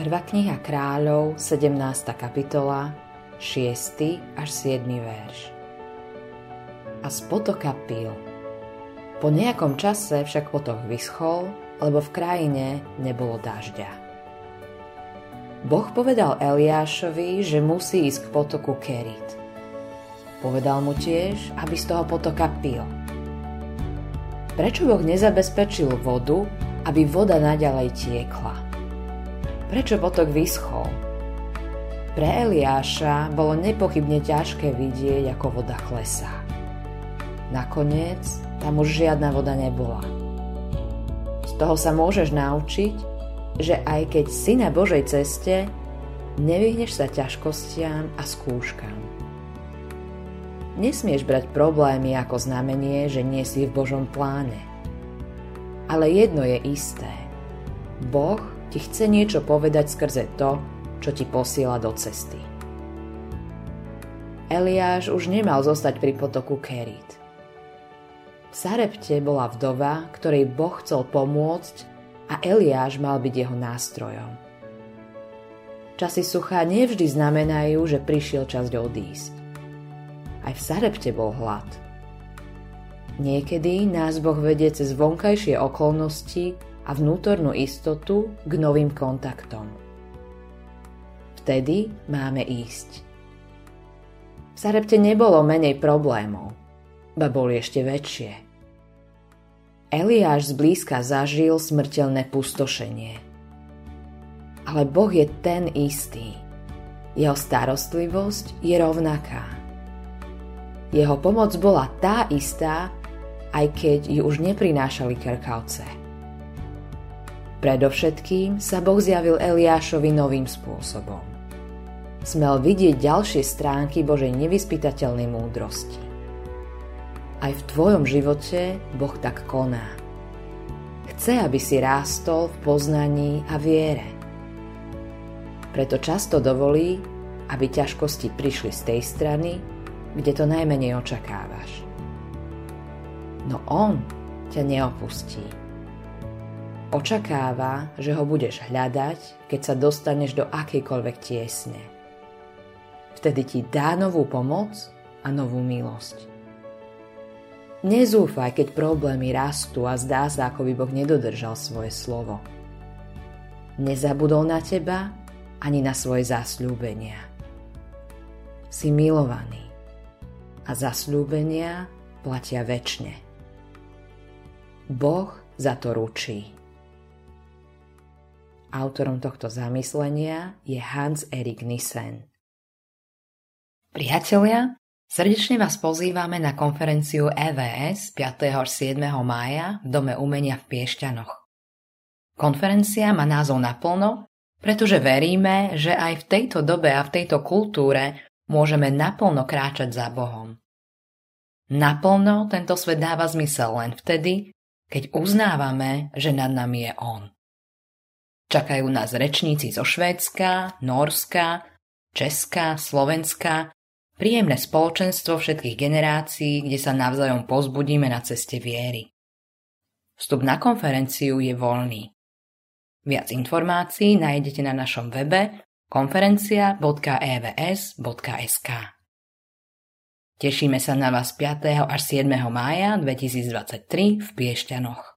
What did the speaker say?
Prvá kniha kráľov, 17. kapitola, 6. až 7. verš. A z potoka pil. Po nejakom čase však potok vyschol, lebo v krajine nebolo dažďa. Boh povedal Eliášovi, že musí ísť k potoku Kerit. Povedal mu tiež, aby z toho potoka pil. Prečo Boh nezabezpečil vodu, aby voda naďalej tiekla? Prečo potok vyschol? Pre Eliáša bolo nepochybne ťažké vidieť, ako voda klesá. Nakoniec tam už žiadna voda nebola. Z toho sa môžeš naučiť, že aj keď si na Božej ceste, nevyhneš sa ťažkostiam a skúškam. Nesmieš brať problémy ako znamenie, že nie si v Božom pláne. Ale jedno je isté. Boh ti chce niečo povedať skrze to, čo ti posiela do cesty. Eliáš už nemal zostať pri potoku Kerit. V Sarepte bola vdova, ktorej Boh chcel pomôcť a Eliáš mal byť jeho nástrojom. Časy sucha nevždy znamenajú, že prišiel čas odísť. Aj v Sarepte bol hlad. Niekedy nás Boh vedie cez vonkajšie okolnosti a vnútornú istotu k novým kontaktom. Vtedy máme ísť. V Sarepte nebolo menej problémov, ba boli ešte väčšie. Eliáš zblízka zažil smrteľné pustošenie. Ale Boh je ten istý. Jeho starostlivosť je rovnaká. Jeho pomoc bola tá istá, aj keď ju už neprinášali krkavce. Predovšetkým sa Boh zjavil Eliášovi novým spôsobom. Smel vidieť ďalšie stránky Božej nevyspytateľnej múdrosti. Aj v tvojom živote Boh tak koná. Chce, aby si rástol v poznaní a viere. Preto často dovolí, aby ťažkosti prišli z tej strany, kde to najmenej očakávaš. No On ťa neopustí Očakáva, že ho budeš hľadať, keď sa dostaneš do akejkoľvek tiesne. Vtedy ti dá novú pomoc a novú milosť. Nezúfaj, keď problémy rastú a zdá sa, ako by Boh nedodržal svoje slovo. Nezabudol na teba ani na svoje zasľúbenia. Si milovaný a zasľúbenia platia väčšine. Boh za to ručí. Autorom tohto zamyslenia je Hans Erik Nissen. Priatelia, srdečne vás pozývame na konferenciu EVS 5. až 7. mája v Dome umenia v Piešťanoch. Konferencia má názov naplno, pretože veríme, že aj v tejto dobe a v tejto kultúre môžeme naplno kráčať za Bohom. Naplno tento svet dáva zmysel len vtedy, keď uznávame, že nad nami je On. Čakajú nás rečníci zo Švédska, Norska, Česka, Slovenska, príjemné spoločenstvo všetkých generácií, kde sa navzájom pozbudíme na ceste viery. Vstup na konferenciu je voľný. Viac informácií nájdete na našom webe konferencia.evs.sk. Tešíme sa na vás 5. až 7. mája 2023 v Piešťanoch.